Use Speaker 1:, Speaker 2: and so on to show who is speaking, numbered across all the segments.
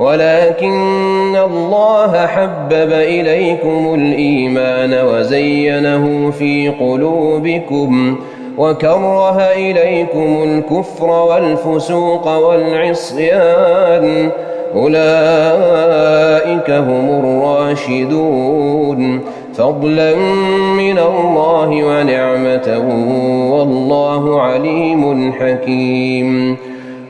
Speaker 1: ولكن الله حبب إليكم الإيمان وزينه في قلوبكم وكره إليكم الكفر والفسوق والعصيان أولئك هم الراشدون فضلا من الله ونعمته والله عليم حكيم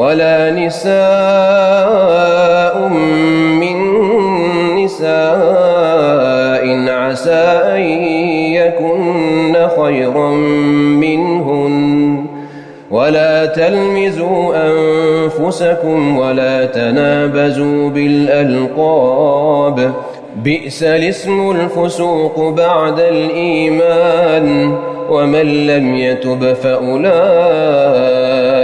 Speaker 1: ولا نساء من نساء عسى أن يكن خيرا منهن ولا تلمزوا أنفسكم ولا تنابزوا بالألقاب بئس الاسم الفسوق بعد الإيمان ومن لم يتب فأولئك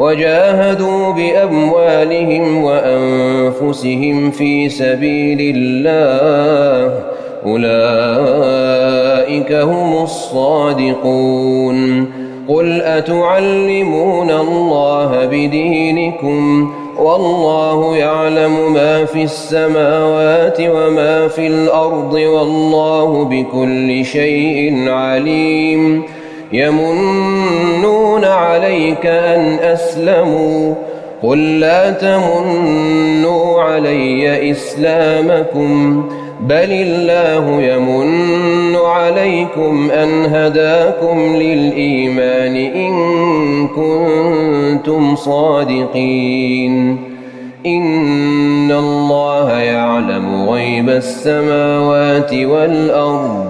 Speaker 1: وجاهدوا بأموالهم وأنفسهم في سبيل الله أولئك هم الصادقون قل أتعلمون الله بدينكم والله يعلم ما في السماوات وما في الأرض والله بكل شيء عليم يمنون عليك أن أسلموا قل لا تمنوا علي إسلامكم بل الله يمن عليكم أن هداكم للإيمان إن كنتم صادقين إن الله يعلم غيب السماوات والأرض